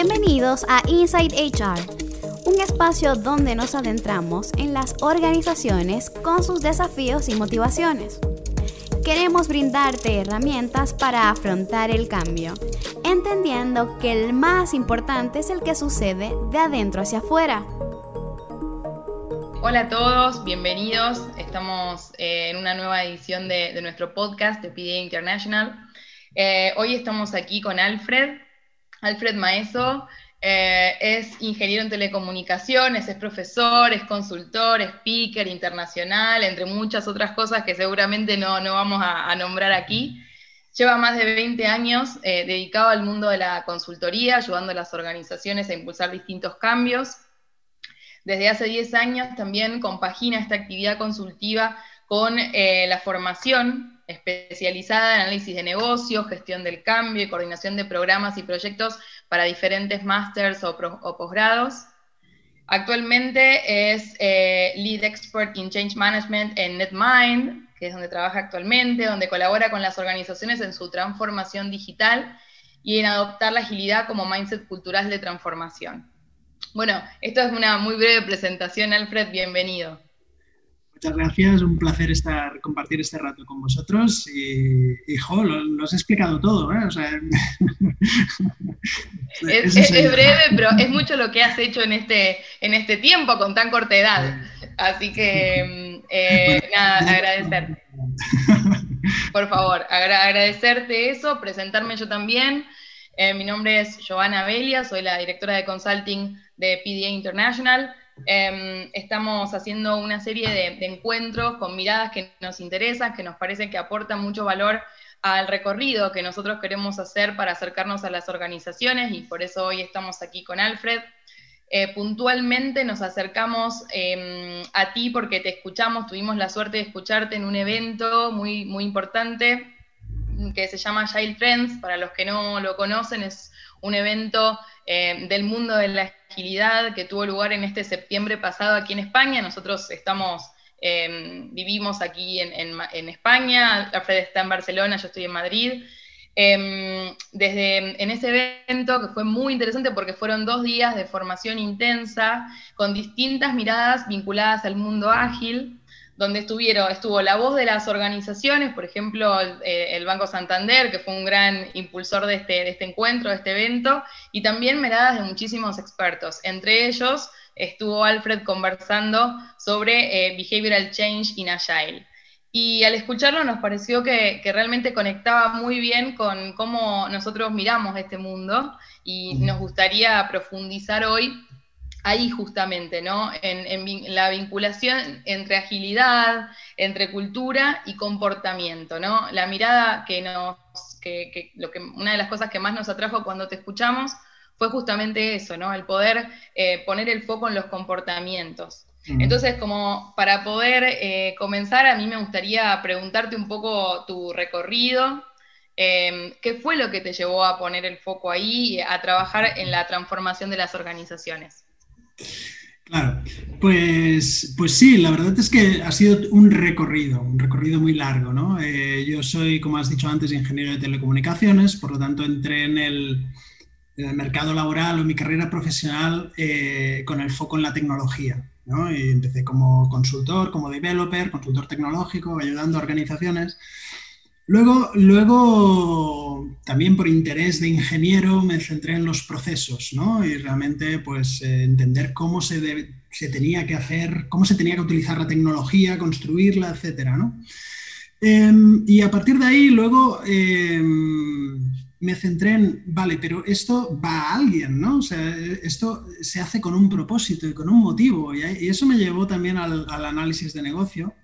Bienvenidos a Inside HR, un espacio donde nos adentramos en las organizaciones con sus desafíos y motivaciones. Queremos brindarte herramientas para afrontar el cambio, entendiendo que el más importante es el que sucede de adentro hacia afuera. Hola a todos, bienvenidos. Estamos eh, en una nueva edición de, nuestro podcast de PDA International. Eh, hoy estamos aquí con Alfred, Alfred Maeso. Eh, es ingeniero en telecomunicaciones, es profesor, es consultor, speaker internacional, entre muchas otras cosas que seguramente no, vamos a, nombrar aquí. Lleva más de 20 años dedicado al mundo de la consultoría, ayudando a las organizaciones a impulsar distintos cambios. Desde hace 10 años también compagina esta actividad consultiva con eh, la formación especializada en análisis de negocios, gestión del cambio y coordinación de programas y proyectos para diferentes másters o, posgrados. Actualmente es eh, Lead Expert in Change Management en NetMind, que es donde trabaja actualmente, donde colabora con las organizaciones en su transformación digital y en adoptar la agilidad como mindset cultural de transformación. Bueno, esto es una muy breve presentación, Alfred, bienvenido. Muchas gracias, un placer estar, compartir este rato con vosotros y, jo, lo, has explicado todo, ¿eh? es, breve, pero es mucho lo que has hecho en este, en este tiempo con tan corta edad. Así que, mm, eh, nada, agradecerte. Por favor, agradecerte eso, presentarme yo también. Eh, mi nombre es Giovanna Belia, soy la directora de consulting de PDA International. Em, estamos haciendo una serie de, encuentros con miradas que nos interesan, que nos parecen que aportan mucho valor al recorrido que nosotros queremos hacer para acercarnos a las organizaciones y por eso hoy estamos aquí con Alfred. Eh, puntualmente nos acercamos em, a ti porque te escuchamos, tuvimos la suerte de escucharte en un evento muy, muy importante que se llama Child Friends, para los que no lo conocen, es un evento eh, del mundo de la agilidad que tuvo lugar en este septiembre pasado aquí en España. Nosotros estamos, em, vivimos aquí en, España, Alfred está en Barcelona, yo estoy en Madrid. Em, desde en ese evento que fue muy interesante porque fueron dos días de formación intensa con distintas miradas vinculadas al mundo ágil, donde estuvieron, estuvo la voz de las organizaciones, por ejemplo, eh, el, Banco Santander, que fue un gran impulsor de este, de este encuentro, de este evento, y también miradas de muchísimos expertos. Entre ellos estuvo Alfred conversando sobre eh, Behavioral Change in Agile. Y al escucharlo nos pareció que, que, realmente conectaba muy bien con cómo nosotros miramos este mundo y nos gustaría profundizar hoy ahí justamente, ¿no? En, la vinculación entre agilidad, entre cultura y comportamiento, ¿no? La mirada que nos, que, lo que, una de las cosas que más nos atrajo cuando te escuchamos fue justamente eso, ¿no? El poder eh, poner el foco en los comportamientos. Entonces, como para poder eh, comenzar, a mí me gustaría preguntarte un poco tu recorrido, eh, ¿Qué fue lo que te llevó a poner el foco ahí, a trabajar en la transformación de las organizaciones? Claro, pues, pues sí, la verdad es que ha sido un recorrido, un recorrido muy largo, ¿no? Eh, yo soy, como has dicho antes, ingeniero de telecomunicaciones, por lo tanto entré en el, mercado laboral o mi carrera profesional eh, con el foco en la tecnología, ¿no? Y empecé como consultor, como developer, consultor tecnológico, ayudando a organizaciones. Luego, luego, también por interés de ingeniero, me centré en los procesos, ¿no? Y realmente, pues, eh, entender cómo se, se, tenía que hacer, cómo se tenía que utilizar la tecnología, construirla, etcétera, ¿no? Em, y a partir de ahí, luego, em, me centré en, vale, pero esto va a alguien, ¿no? O sea, esto se hace con un propósito y con un motivo. Y, eso me llevó también al, al análisis de negocio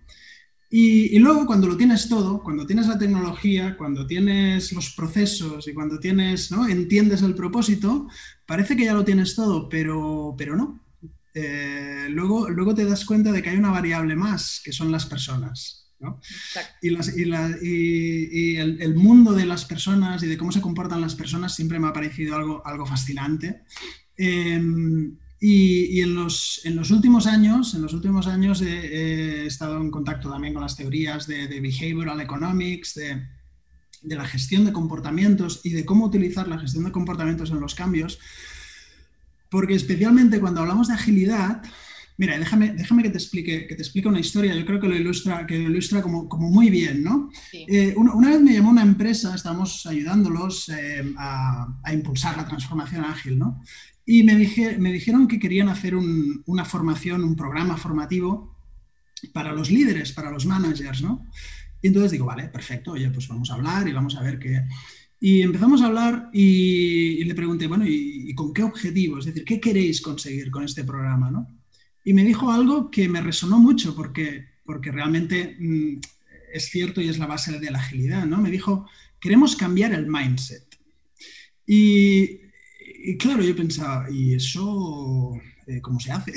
y, luego cuando lo tienes todo, cuando tienes la tecnología, cuando tienes los procesos y cuando tienes, ¿no? entiendes el propósito, parece que ya lo tienes todo, pero, pero no. Eh, luego, luego te das cuenta de que hay una variable más, que son las personas. ¿no? Y, y, el, el, mundo de las personas y de cómo se comportan las personas siempre me ha parecido algo, algo fascinante. Eh, y, en, los, en, los, últimos años, en los últimos años he, estado en contacto también con las teorías de, behavioral economics, de, de, la gestión de comportamientos y de cómo utilizar la gestión de comportamientos en los cambios. porque especialmente cuando hablamos de agilidad, mira, déjame, déjame que, te explique, que te explique una historia, yo creo que lo ilustra, que lo ilustra como, como muy bien, ¿no? Eh, una, vez me llamó una empresa, estábamos ayudándolos eh, a, a, impulsar la transformación ágil, ¿no? Y me, dije, me dijeron que querían hacer un, una formación, un programa formativo para los líderes, para los managers, ¿no? Y entonces digo, vale, perfecto, oye, pues vamos a hablar y vamos a ver qué... Y empezamos a hablar y, le pregunté, bueno, ¿y, con qué objetivo? Es decir, ¿qué queréis conseguir con este programa? ¿no? Y me dijo algo que me resonó mucho porque, porque realmente mm, es cierto y es la base de la agilidad. ¿no? Me dijo, queremos cambiar el mindset. Y, y claro, yo pensaba, ¿y eso eh, cómo se hace.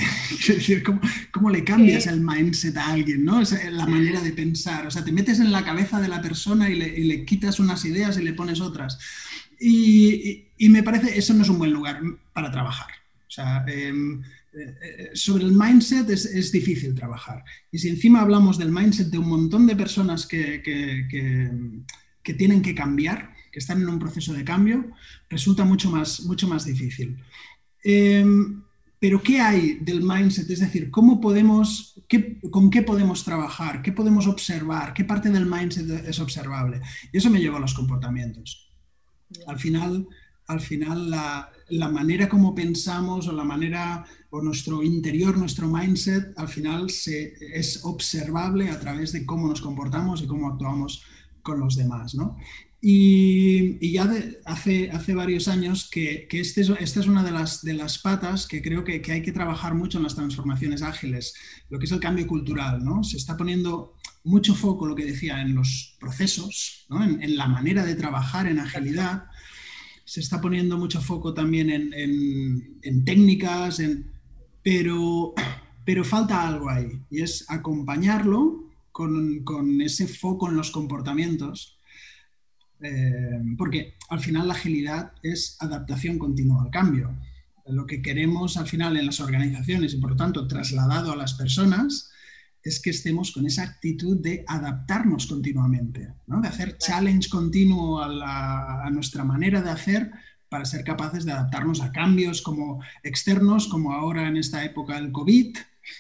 ¿cómo, le cambias el mindset a alguien, ¿no? la manera de pensar. O sea, te metes en la cabeza de la persona y le, quitas unas ideas y le pones otras. Y, me parece, eso no es un buen lugar para trabajar. O sea, em, eh, sobre el mindset es, difícil trabajar. Y si encima hablamos del mindset de un montón de personas que, que, tienen que cambiar, que están en un proceso de cambio, resulta mucho más, mucho más difícil. Em, pero ¿qué hay del mindset? Es decir, ¿cómo podemos, ¿con qué podemos trabajar? ¿Qué podemos observar? ¿Qué parte del mindset es observable? Y eso me lleva a los comportamientos. Al final, al final la, manera como pensamos o la manera, o nuestro interior, nuestro mindset, al final se, es observable a través de cómo nos comportamos y cómo actuamos con los demás. ¿no? Y, ya hace, hace varios años que, este esta es una de las, de las patas que creo que, hay que trabajar mucho en las transformaciones ágiles, lo que es el cambio cultural. ¿no? Se está poniendo mucho foco, lo que decía, en los procesos, en, la manera de trabajar en agilidad. Se está poniendo mucho foco también en, técnicas, pero, pero falta algo ahí, y es acompañarlo con, con ese foco en los comportamientos eh, porque al final la agilidad es adaptación continua al cambio. Lo que queremos al final en las organizaciones y por lo tanto trasladado a las personas es que estemos con esa actitud de adaptarnos continuamente, de hacer challenge continuo a, a nuestra manera de hacer para ser capaces de adaptarnos a cambios como externos, como ahora en esta época del COVID,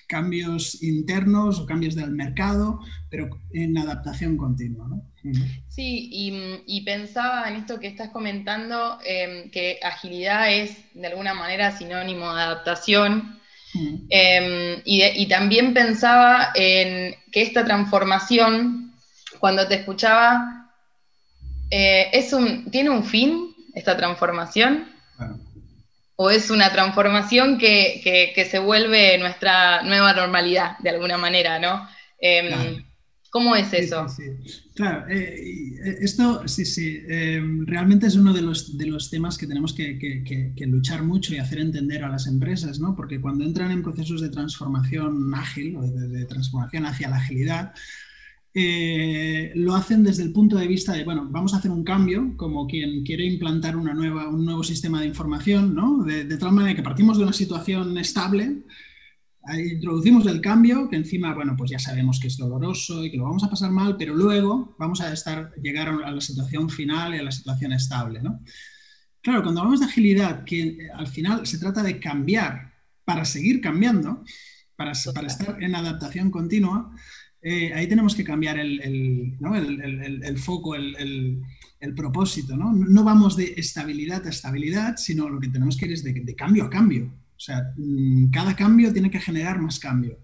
cambios internos o cambios del mercado, pero en adaptación continua. ¿no? Sí, y, pensaba en esto que estás comentando, em, que agilidad es de alguna manera sinónimo de adaptación. Em, y, también pensaba en que esta transformación, cuando te escuchaba, eh, es un, ¿tiene un fin esta transformación? ¿O es una transformación que, se vuelve nuestra nueva normalidad, de alguna manera, ¿no? Em, ¿Cómo es eso? Claro, eh, eh, esto sí, sí, em, realmente es uno de los, de los temas que tenemos que, luchar mucho y hacer entender a las empresas, ¿no? Porque cuando entran en procesos de transformación ágil o de transformación hacia la agilidad, eh, lo hacen desde el punto de vista de, bueno, vamos a hacer un cambio, como quien quiere implantar una nueva, un nuevo sistema de información, ¿no? De, tal manera que partimos de una situación estable, introducimos el cambio, que encima, bueno, pues ya sabemos que es doloroso y que lo vamos a pasar mal, pero luego vamos a estar, llegar a la situación final y a la situación estable, ¿no? Claro, cuando hablamos de agilidad, que al final se trata de cambiar para seguir cambiando, para, para estar en adaptación continua, eh, ahí tenemos que cambiar el, foco, el, propósito. ¿no? ¿no? vamos de estabilidad a estabilidad, sino lo que tenemos que ir es de, cambio a cambio. O sea, mm, cada cambio tiene que generar más cambio.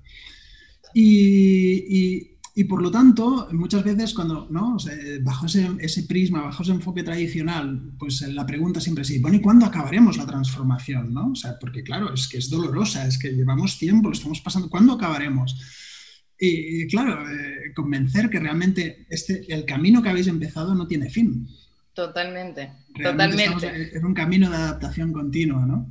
Y, por lo tanto, muchas veces cuando, ¿no? bajo ese, prisma, bajo ese enfoque tradicional, pues la pregunta siempre es, bueno, ¿y cuándo acabaremos la transformación? ¿no? O sea, porque claro, es que es dolorosa, es que llevamos tiempo, lo estamos pasando, ¿cuándo acabaremos? Y, claro, eh, convencer que realmente este, el camino que habéis empezado no tiene fin. Totalmente, totalmente. Es un camino de adaptación continua, ¿no?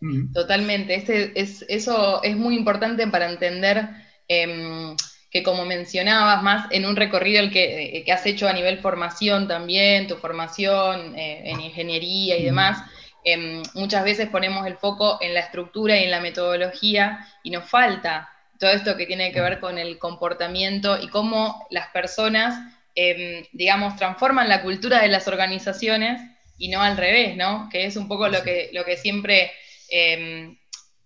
Mm. Totalmente. Este es, eso es muy importante para entender em, que, como mencionabas, más en un recorrido el que, que, has hecho a nivel formación también, tu formación eh, en ingeniería y mm. demás, em, muchas veces ponemos el foco en la estructura y en la metodología y nos falta todo esto que tiene que ver con el comportamiento y cómo las personas, em, digamos, transforman la cultura de las organizaciones y no al revés, ¿no? Que es un poco lo que, lo que siempre em,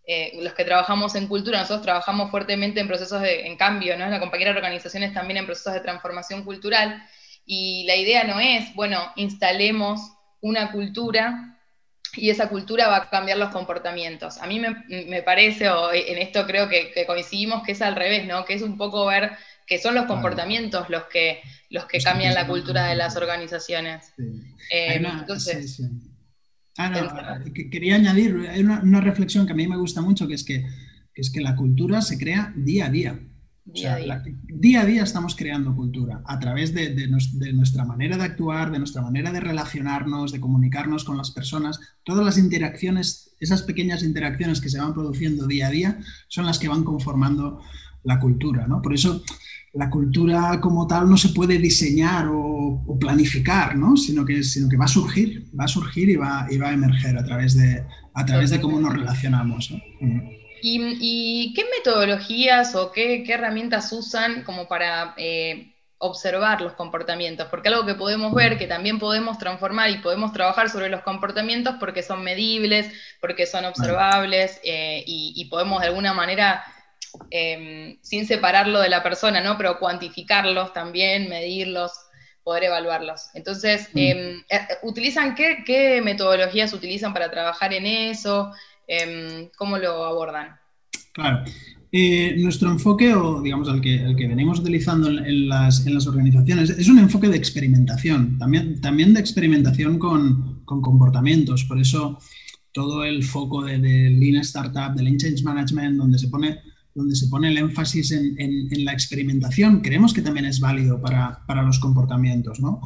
eh, los que trabajamos en cultura, nosotros trabajamos fuertemente en procesos de en cambio, ¿no? La compañera de organizaciones también en procesos de transformación cultural, y la idea no es, bueno, instalemos una cultura y esa cultura va a cambiar los comportamientos. A mí me, parece, o en esto creo que, coincidimos, que es al revés, ¿no? Que es un poco ver que son los comportamientos los que, los que cambian la cultura de las organizaciones. Eh, entonces, Ah, quería añadir, hay una, reflexión que a mí me gusta mucho, que es que, es que la cultura se crea día a día. Día, a día. estamos creando cultura a través de, nuestra manera de actuar, de nuestra manera de relacionarnos, de comunicarnos con las personas. Todas las interacciones, esas pequeñas interacciones que se van produciendo día a día, son las que van conformando la cultura. ¿no? Por eso la cultura como tal no se puede diseñar o, planificar, ¿no? sino, que, sino que va a surgir, va a surgir y va, y va a emerger a través de, a través de cómo nos relacionamos. Mm. ¿Y, qué metodologías o qué, herramientas usan como para eh, observar los comportamientos? Porque algo que podemos ver, que también podemos transformar y podemos trabajar sobre los comportamientos porque son medibles, porque son observables eh, y podemos de alguna manera Em, sin separarlo de la persona, ¿no? Pero cuantificarlos también, medirlos, poder evaluarlos. Entonces, mm. em, eh, ¿utilizan qué, metodologías utilizan para trabajar en eso? Em, ¿Cómo lo abordan? Claro. Eh, nuestro enfoque, o digamos el que, el que venimos utilizando en, las, organizaciones, es un enfoque de experimentación, también, también de experimentación con, comportamientos. Por eso todo el foco de, de Lean Startup, de Lean Change Management, donde se pone donde se pone el énfasis en, la experimentación, creemos que también es válido para, los comportamientos. ¿no?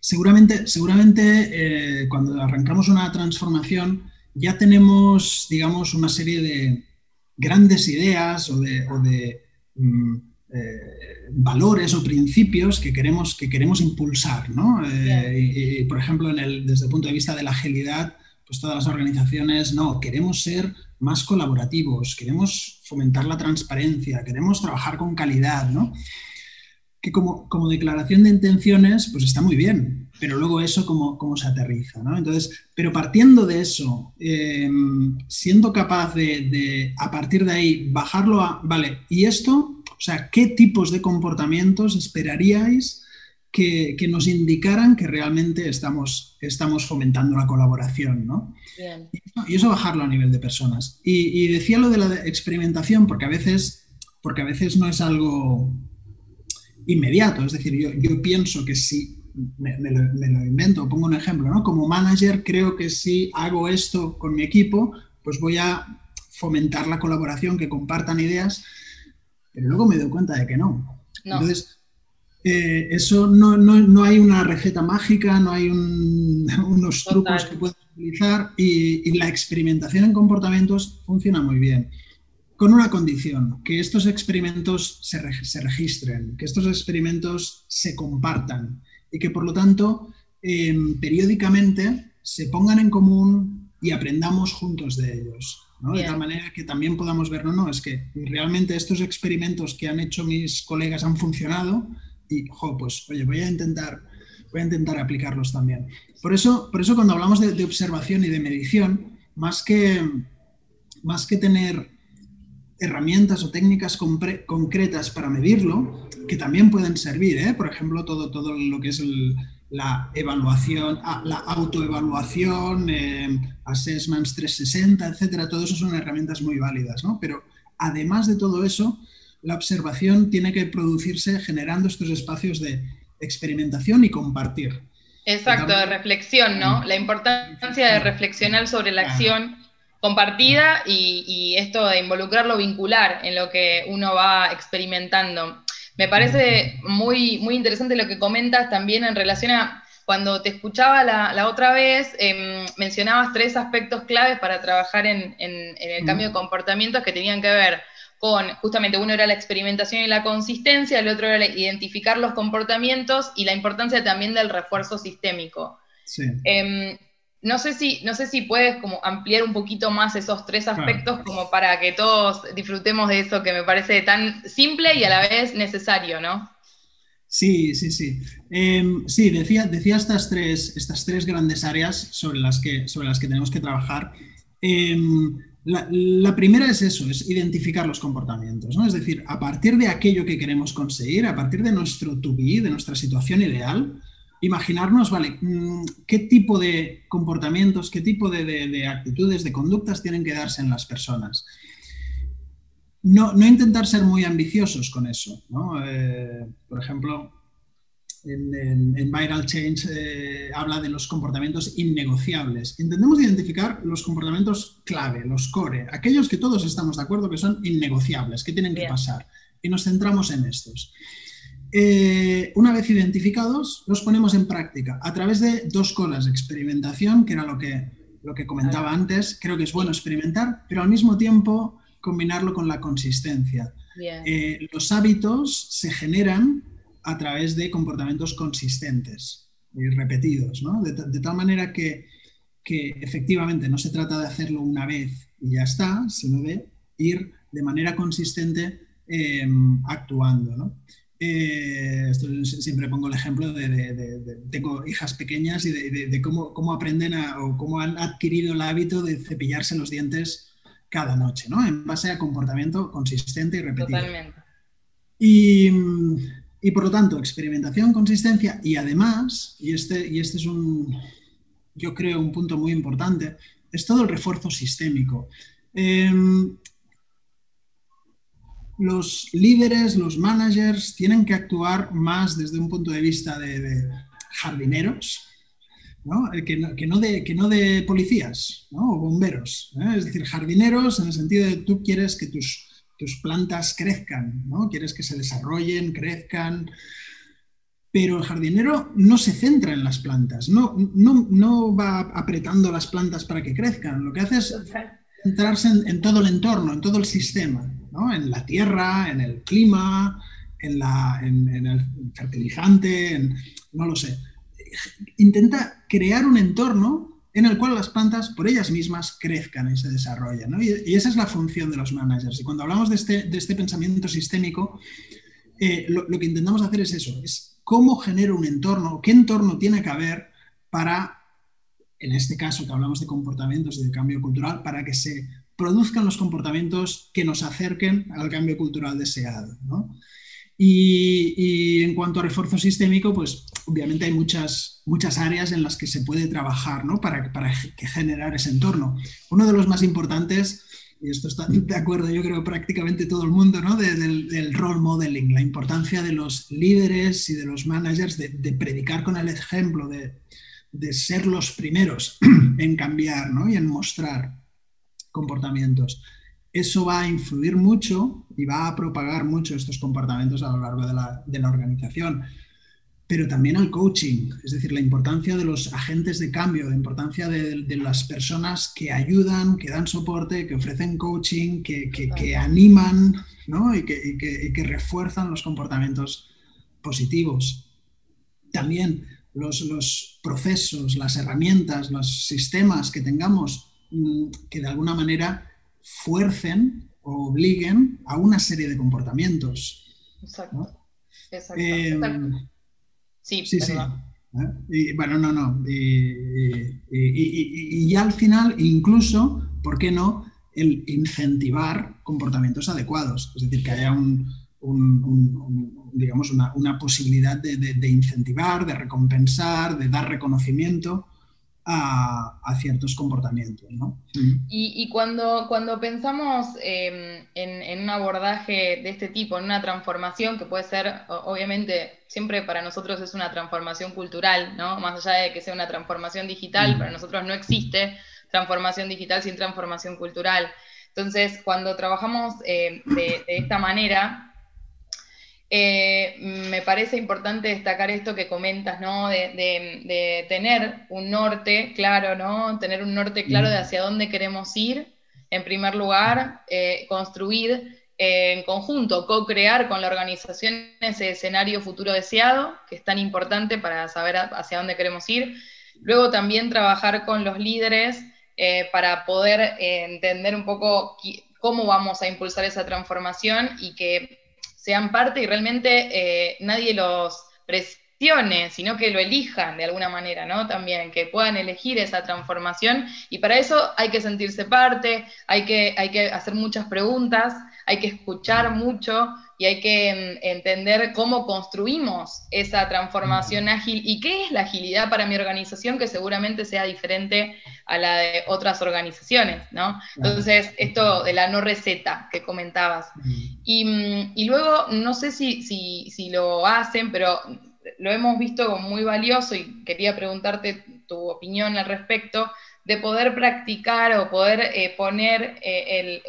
Seguramente, seguramente eh, cuando arrancamos una transformación ya tenemos, digamos, una serie de grandes ideas o de, mm, eh, valores o principios que queremos, que queremos impulsar. ¿no? Eh, y, por ejemplo, en el, desde el punto de vista de la agilidad, pues todas las organizaciones, no, queremos ser más colaborativos, queremos fomentar la transparencia, queremos trabajar con calidad, ¿no? Que como, como declaración de intenciones, pues está muy bien, pero luego eso cómo, se aterriza, ¿no? Entonces, pero partiendo de eso, em, siendo capaz de, de, a partir de ahí, bajarlo a, vale, ¿y esto? O sea, ¿qué tipos de comportamientos esperaríais que, nos indicaran que realmente estamos, estamos fomentando la colaboración, ¿no? Y, eso, bajarlo a nivel de personas. Y, decía lo de la experimentación porque a veces, porque a veces no es algo inmediato, es decir, yo, yo pienso que si me, lo, me, lo, invento, pongo un ejemplo, ¿no? Como manager creo que si hago esto con mi equipo, pues voy a fomentar la colaboración, que compartan ideas, pero luego me doy cuenta de que no. no. Entonces, eh, eso no, hay una receta mágica, no hay unos trucos que puedas utilizar y, la experimentación en comportamientos funciona muy bien. Con una condición, que estos experimentos se, registren, que estos experimentos se compartan y que por lo tanto em, periódicamente se pongan en común y aprendamos juntos de ellos. De tal manera que también podamos ver, no, no, es que realmente estos experimentos que han hecho mis colegas han funcionado, y, pues, oye, voy a intentar, voy a intentar aplicarlos también. Por eso, por eso cuando hablamos de, observación y de medición, más que, más que tener herramientas o técnicas concretas para medirlo, que también pueden servir, ¿eh? por ejemplo, todo, todo lo que es la evaluación, ah, la autoevaluación, eh, assessments 360, etcétera, todo eso son herramientas muy válidas, ¿no? Pero además de todo eso, la observación tiene que producirse generando estos espacios de experimentación y compartir. Exacto, de reflexión, ¿no? La importancia de reflexionar sobre la acción compartida y, esto de involucrarlo vincular en lo que uno va experimentando. Me parece muy, muy interesante lo que comentas también en relación a cuando te escuchaba la, otra vez, em, mencionabas tres aspectos claves para trabajar en, el cambio de comportamientos que tenían que ver con, justamente uno era la experimentación y la consistencia, el otro era identificar los comportamientos y la importancia también del refuerzo sistémico. Em, no, sé si, no sé si puedes como ampliar un poquito más esos tres aspectos como para que todos disfrutemos de eso que me parece tan simple y a la vez necesario, ¿no? Sí, sí, sí. Em, sí, decía, decía estas, tres, estas tres grandes áreas sobre las, que, sobre las que tenemos que trabajar Em, la, primera es eso, es identificar los comportamientos, ¿no? Es decir, a partir de aquello que queremos conseguir, a partir de nuestro to be, de nuestra situación ideal, imaginarnos, vale, mm, qué tipo de comportamientos, qué tipo de, actitudes, de conductas tienen que darse en las personas. No, intentar ser muy ambiciosos con eso, ¿no? Eh, por ejemplo, en, Viral Change eh, habla de los comportamientos innegociables. Intentemos identificar los comportamientos clave, los core, aquellos que todos estamos de acuerdo que son innegociables, que tienen que pasar, y nos centramos en estos. Eh, una vez identificados, los ponemos en práctica a través de dos colas, experimentación, que era lo que, lo que comentaba antes, creo que es bueno experimentar, pero al mismo tiempo combinarlo con la consistencia. Eh, los hábitos se generan a través de comportamientos consistentes y repetidos, ¿no? de, tal manera que, efectivamente no se trata de hacerlo una vez y ya está, sino de ir de manera consistente em, actuando. Eh, siempre pongo el ejemplo de, tengo hijas pequeñas y de, cómo, aprenden o cómo han adquirido el hábito de cepillarse los dientes cada noche, ¿no? En base a comportamiento consistente y repetido. Totalmente. Y, y por lo tanto, experimentación, consistencia y además, y este, y este es un, yo creo, un punto muy importante, es todo el refuerzo sistémico. Em, los líderes, los managers tienen que actuar más desde un punto de vista de, jardineros, ¿no? Que, no, que, no de, que, no de, policías ¿no? o bomberos. ¿eh? Es decir, jardineros en el sentido de tú quieres que tus tus plantas crezcan, ¿no? Quieres que se desarrollen, crezcan. Pero el jardinero no se centra en las plantas, no, no, va apretando las plantas para que crezcan. Lo que hace es centrarse en, todo el entorno, en todo el sistema, en la tierra, en el clima, en, la, en el fertilizante, no lo sé. Intenta crear un entorno en el cual las plantas por ellas mismas crezcan y se desarrollen. Y, esa es la función de los managers. Y cuando hablamos de este, este pensamiento sistémico, eh, lo, que intentamos hacer es eso, es cómo genero un entorno, qué entorno tiene que haber para, en este caso que hablamos de comportamientos y de cambio cultural, para que se produzcan los comportamientos que nos acerquen al cambio cultural deseado. Y, en cuanto a refuerzo sistémico, pues obviamente hay muchas, muchas áreas en las que se puede trabajar ¿no? para, para generar ese entorno. Uno de los más importantes, y esto está de acuerdo yo creo prácticamente todo el mundo, ¿no? del, role modeling, la importancia de los líderes y de los managers de, predicar con el ejemplo, de, de, ser los primeros en cambiar ¿no? y en mostrar comportamientos eso va a influir mucho y va a propagar mucho estos comportamientos a lo largo de la, organización. Pero también al coaching, es decir, la importancia de los agentes de cambio, la importancia de, las personas que ayudan, que dan soporte, que ofrecen coaching, que, animan y, que, refuerzan los comportamientos positivos. También los, los procesos, las herramientas, los sistemas que tengamos que de alguna manera fuercen o obliguen a una serie de comportamientos. Exacto. Eh, sí, sí, sí. ¿Eh? Y, bueno, no, no. Y, ya al final, incluso, ¿por qué no? El incentivar comportamientos adecuados. Es decir, que haya un, digamos, una, posibilidad de, incentivar, de recompensar, de dar reconocimiento a, ciertos comportamientos. ¿no? Y, cuando, cuando pensamos em, en, un abordaje de este tipo, en una transformación que puede ser, obviamente, siempre para nosotros es una transformación cultural, ¿no? más allá de que sea una transformación digital, para nosotros no existe transformación digital sin transformación cultural. Entonces, cuando trabajamos eh, de, de esta manera, eh, me parece importante destacar esto que comentas, ¿no? De, tener un norte claro, ¿no? Tener un norte claro de hacia dónde queremos ir, en primer lugar, eh, construir eh, en conjunto, co-crear con la organización ese escenario futuro deseado, que es tan importante para saber hacia dónde queremos ir. Luego también trabajar con los líderes para poder entender un poco cómo vamos a impulsar esa transformación y que sean parte y realmente eh, nadie los gestione, sino que lo elijan de alguna manera, ¿no? También, que puedan elegir esa transformación y para eso hay que sentirse parte, hay que, hay que hacer muchas preguntas, hay que escuchar mucho y hay que mm, entender cómo construimos esa transformación ágil y qué es la agilidad para mi organización que seguramente sea diferente a la de otras organizaciones, ¿no? Entonces, esto de la no receta que comentabas. Y, mm, y luego, no sé si, si, si lo hacen, pero lo hemos visto como muy valioso y quería preguntarte tu opinión al respecto, de poder practicar o poder eh, poner eh,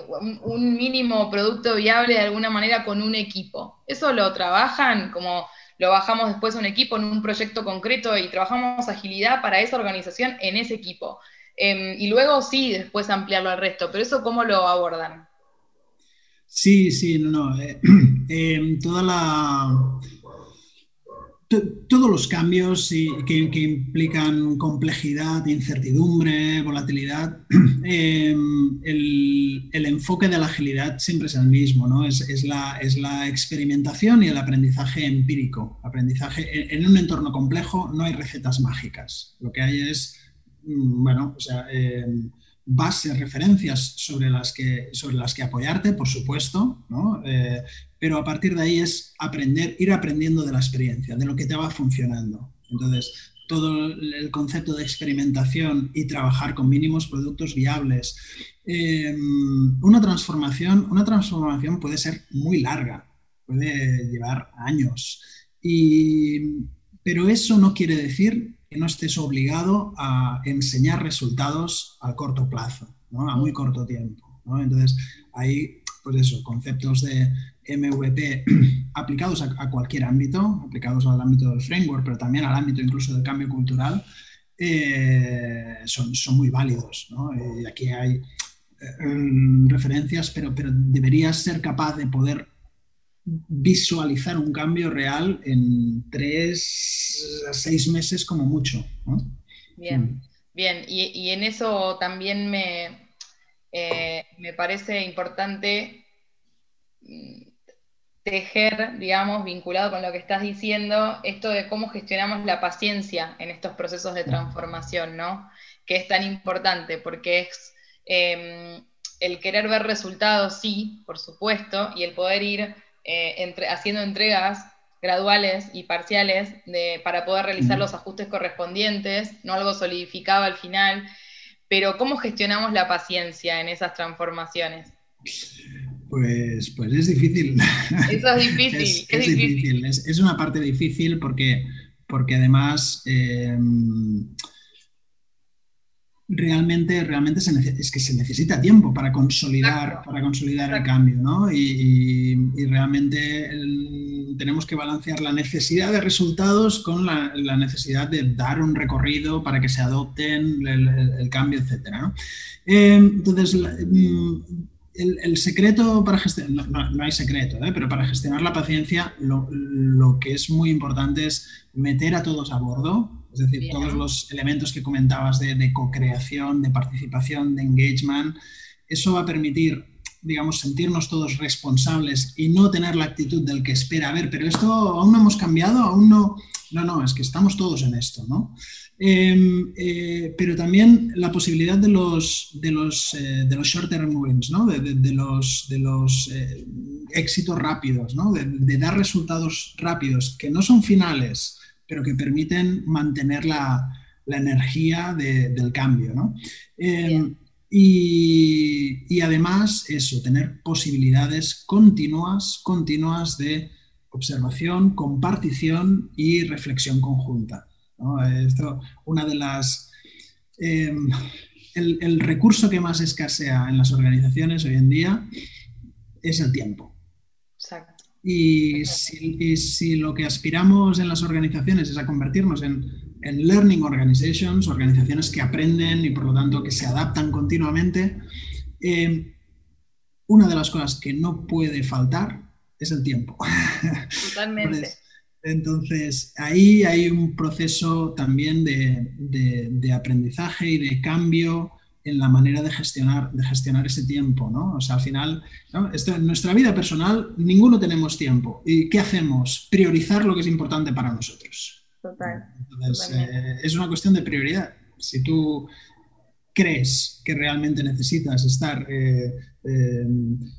un, mínimo producto viable de alguna manera con un equipo. ¿Eso lo trabajan como lo bajamos después a un equipo en un proyecto concreto y trabajamos agilidad para esa organización en ese equipo? Em, y luego sí, después ampliarlo al resto, pero eso cómo lo abordan? Sí, sí, no, no. Eh, em, toda la todos los cambios que, implican complejidad, incertidumbre, volatilidad, em, el, enfoque de la agilidad siempre es el mismo, ¿no? Es, la, es la, experimentación y el aprendizaje empírico. Aprendizaje en, un entorno complejo no hay recetas mágicas. Lo que hay es, mm, bueno, o sea, em, bases, referencias sobre las que, sobre las que apoyarte, por supuesto, ¿no? Eh, pero a partir de ahí es aprender, ir aprendiendo de la experiencia, de lo que te va funcionando. Entonces, todo el concepto de experimentación y trabajar con mínimos productos viables. Eh, una, transformación, una transformación puede ser muy larga, puede llevar años, pero eso no quiere decir que no estés obligado a enseñar resultados a corto plazo, a muy corto tiempo. Entonces, hay pues eso, conceptos de MVP aplicados a, cualquier ámbito, aplicados al ámbito del framework, pero también al ámbito incluso del cambio cultural, eh, son, son, muy válidos. Y aquí hay eh, referencias, pero, pero deberías ser capaz de poder visualizar un cambio real en tres a seis meses como mucho. Bien, mm. bien. Y, en eso también me, eh, me parece importante mm, tejer, digamos, vinculado con lo que estás diciendo, esto de cómo gestionamos la paciencia en estos procesos de transformación, ¿no? Que es tan importante, porque es em, el querer ver resultados, sí, por supuesto, y el poder ir eh, haciendo entregas graduales y parciales para poder realizar los ajustes correspondientes, no algo solidificado al final, pero ¿cómo gestionamos la paciencia en esas transformaciones? Pues, pues es difícil. Eso es difícil. es, difícil. Es, una parte difícil porque, porque además em, realmente, realmente es que se necesita tiempo para consolidar, para consolidar el cambio, ¿no? Y, realmente tenemos que balancear la necesidad de resultados con la, necesidad de dar un recorrido para que se adopten el, cambio, etc. Em, entonces, mm, el, secreto para gestionar, no, hay secreto, ¿eh? pero para gestionar la paciencia lo, que es muy importante es meter a todos a bordo, es decir, todos los elementos que comentabas de, de co-creación, de participación, de engagement, eso va a permitir, digamos, sentirnos todos responsables y no tener la actitud del que espera, a ver, pero esto aún no hemos cambiado, aún no, no, no, es que estamos todos en esto, ¿no? Em, eh, pero también la posibilidad de los, de los, eh, de los short-term wins, ¿no? de, los, de los eh, éxitos rápidos, ¿no? de, dar resultados rápidos que no son finales, pero que permiten mantener la, la energía del cambio. ¿no? Y, y, además eso, tener posibilidades continuas, continuas de observación, compartición y reflexión conjunta. Esto, una de las... Em, el, recurso que más escasea en las organizaciones hoy en día es el tiempo. Y si, lo que aspiramos en las organizaciones es a convertirnos en, learning organizations, organizaciones que aprenden y por lo tanto que se adaptan continuamente, em, una de las cosas que no puede faltar es el tiempo. Totalmente. Entonces, ahí hay un proceso también de, aprendizaje y de cambio en la manera de gestionar, de gestionar ese tiempo, ¿no? O sea, al final, en nuestra vida personal ninguno tenemos tiempo. ¿Y qué hacemos? Priorizar lo que es importante para nosotros. Total. Eh, es una cuestión de prioridad. Si tú crees que realmente necesitas estar, eh, eh,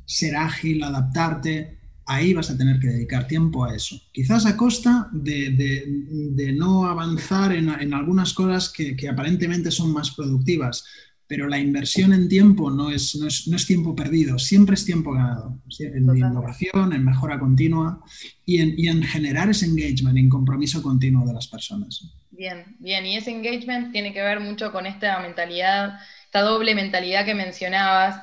ser ágil, adaptarte, ahí vas a tener que dedicar tiempo a eso. Quizás a costa de, no avanzar en, algunas cosas que, aparentemente son más productivas, pero la inversión en tiempo no es, no es, tiempo perdido, siempre es tiempo ganado, en innovación, en mejora continua y en, y en generar ese engagement, en compromiso continuo de las personas. Bien, bien, y ese engagement tiene que ver mucho con esta mentalidad, esta doble mentalidad que mencionabas.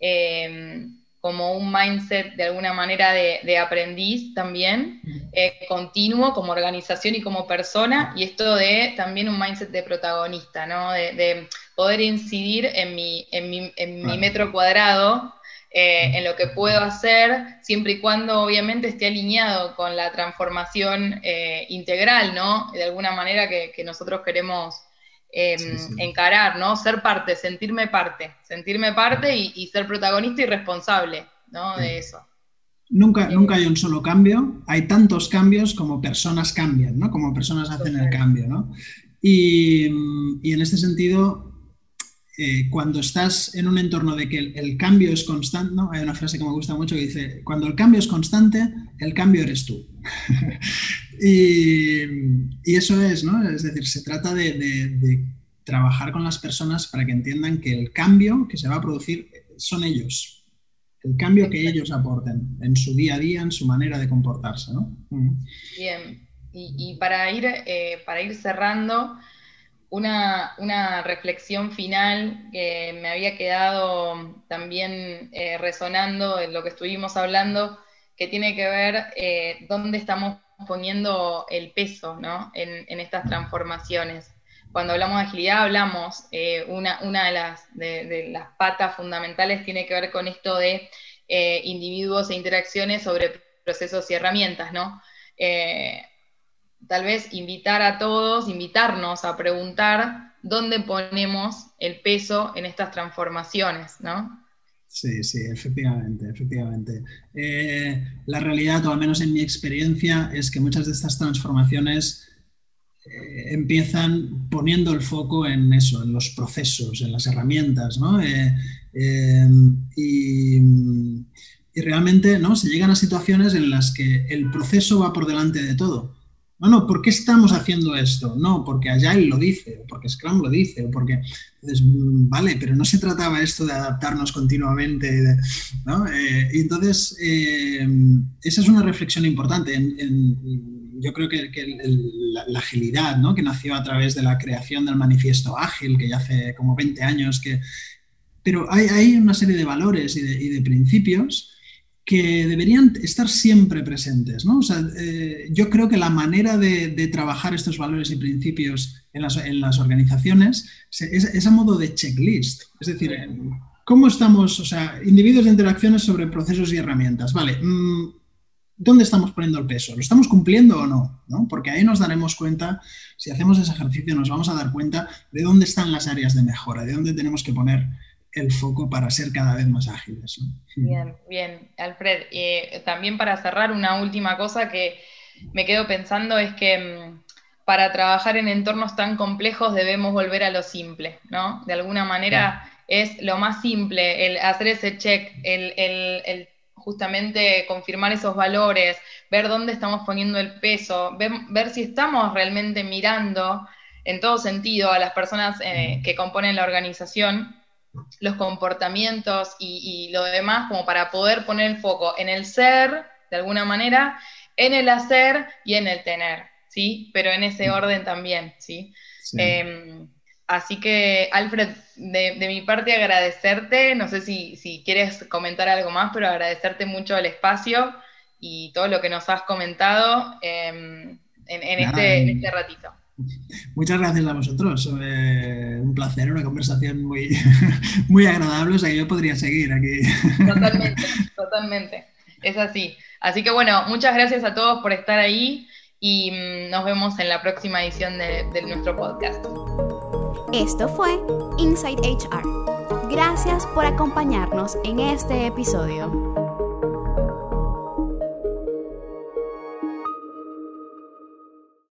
Eh, como un mindset de alguna manera de, aprendiz también, eh, continuo como organización y como persona, y esto de también un mindset de protagonista, ¿no? De, poder incidir en mi, en mi, metro cuadrado, eh, en lo que puedo hacer, siempre y cuando obviamente esté alineado con la transformación eh, integral, ¿no? De alguna manera que, que nosotros queremos Em, encarar, ¿no? Ser parte, sentirme parte, sentirme parte y, ser protagonista y responsable, ¿no? De eso. Nunca, nunca hay un solo cambio, hay tantos cambios como personas cambian, ¿no? Como personas hacen el cambio, ¿no? Y, en este sentido, eh, cuando estás en un entorno de que el, cambio es constante, ¿no? hay una frase que me gusta mucho que dice, cuando el cambio es constante, el cambio eres tú. Y, eso es, ¿no? Es decir, se trata de, trabajar con las personas para que entiendan que el cambio que se va a producir son ellos. El cambio que ellos aporten en su día a día, en su manera de comportarse, ¿no? Bien. Y, para, ir, eh, para ir cerrando, una, reflexión final que me había quedado también eh, resonando en lo que estuvimos hablando, que tiene que ver eh, dónde estamos poniendo el peso en, estas transformaciones. Cuando hablamos de agilidad, hablamos, eh, una, una de, las, de, las patas fundamentales tiene que ver con esto de eh, individuos e interacciones sobre procesos y herramientas, ¿no? Eh, tal vez invitar a todos, invitarnos a preguntar dónde ponemos el peso en estas transformaciones, ¿no? Sí, sí, efectivamente, efectivamente. Eh, la realidad, o al menos en mi experiencia, es que muchas de estas transformaciones eh, empiezan poniendo el foco en eso, en los procesos, en las herramientas, ¿no? Eh, y, y, realmente ¿no? se llegan a situaciones en las que el proceso va por delante de todo. No, no, ¿por qué estamos haciendo esto? No, porque Agile lo dice, o porque Scrum lo dice, o porque... Mm, vale, pero no se trataba esto de adaptarnos continuamente, ¿no? Eh, entonces, eh, esa es una reflexión importante. yo creo que, la, agilidad, ¿no? que nació a través de la creación del manifiesto ágil, que ya hace como 20 años, que... Pero hay, hay una serie de valores y de, y de principios que deberían estar siempre presentes. ¿no? O sea, eh, yo creo que la manera de, trabajar estos valores y principios en las, organizaciones es, a modo de checklist. Es decir, ¿cómo estamos, o sea, individuos de interacciones sobre procesos y herramientas? Vale, mm, ¿dónde estamos poniendo el peso? ¿Lo estamos cumpliendo o no? ¿no? Porque ahí nos daremos cuenta, si hacemos ese ejercicio, nos vamos a dar cuenta de dónde están las áreas de mejora, de dónde tenemos que poner el foco para ser cada vez más ágiles. Bien, bien, Alfred. Eh, también para cerrar, una última cosa que me quedo pensando es que mm, para trabajar en entornos tan complejos debemos volver a lo simple, ¿no? De alguna manera es lo más simple, el hacer ese check, el, justamente confirmar esos valores, ver dónde estamos poniendo el peso, ver, si estamos realmente mirando en todo sentido a las personas eh, que componen la organización los comportamientos y, lo demás, como para poder poner el foco en el ser, de alguna manera, en el hacer y en el tener, ¿sí? Pero en ese orden también, ¿sí? Em, así que, Alfred, de, mi parte agradecerte, no sé si, quieres comentar algo más, pero agradecerte mucho el espacio y todo lo que nos has comentado em, en, este, en este ratito. Muchas gracias a vosotros. Eh, un placer, una conversación muy, muy agradable. O sea, yo podría seguir aquí. Totalmente, totalmente. Es así. Así que bueno, muchas gracias a todos por estar ahí y mm, nos vemos en la próxima edición de, de nuestro podcast. Esto fue Inside HR. Gracias por acompañarnos en este episodio.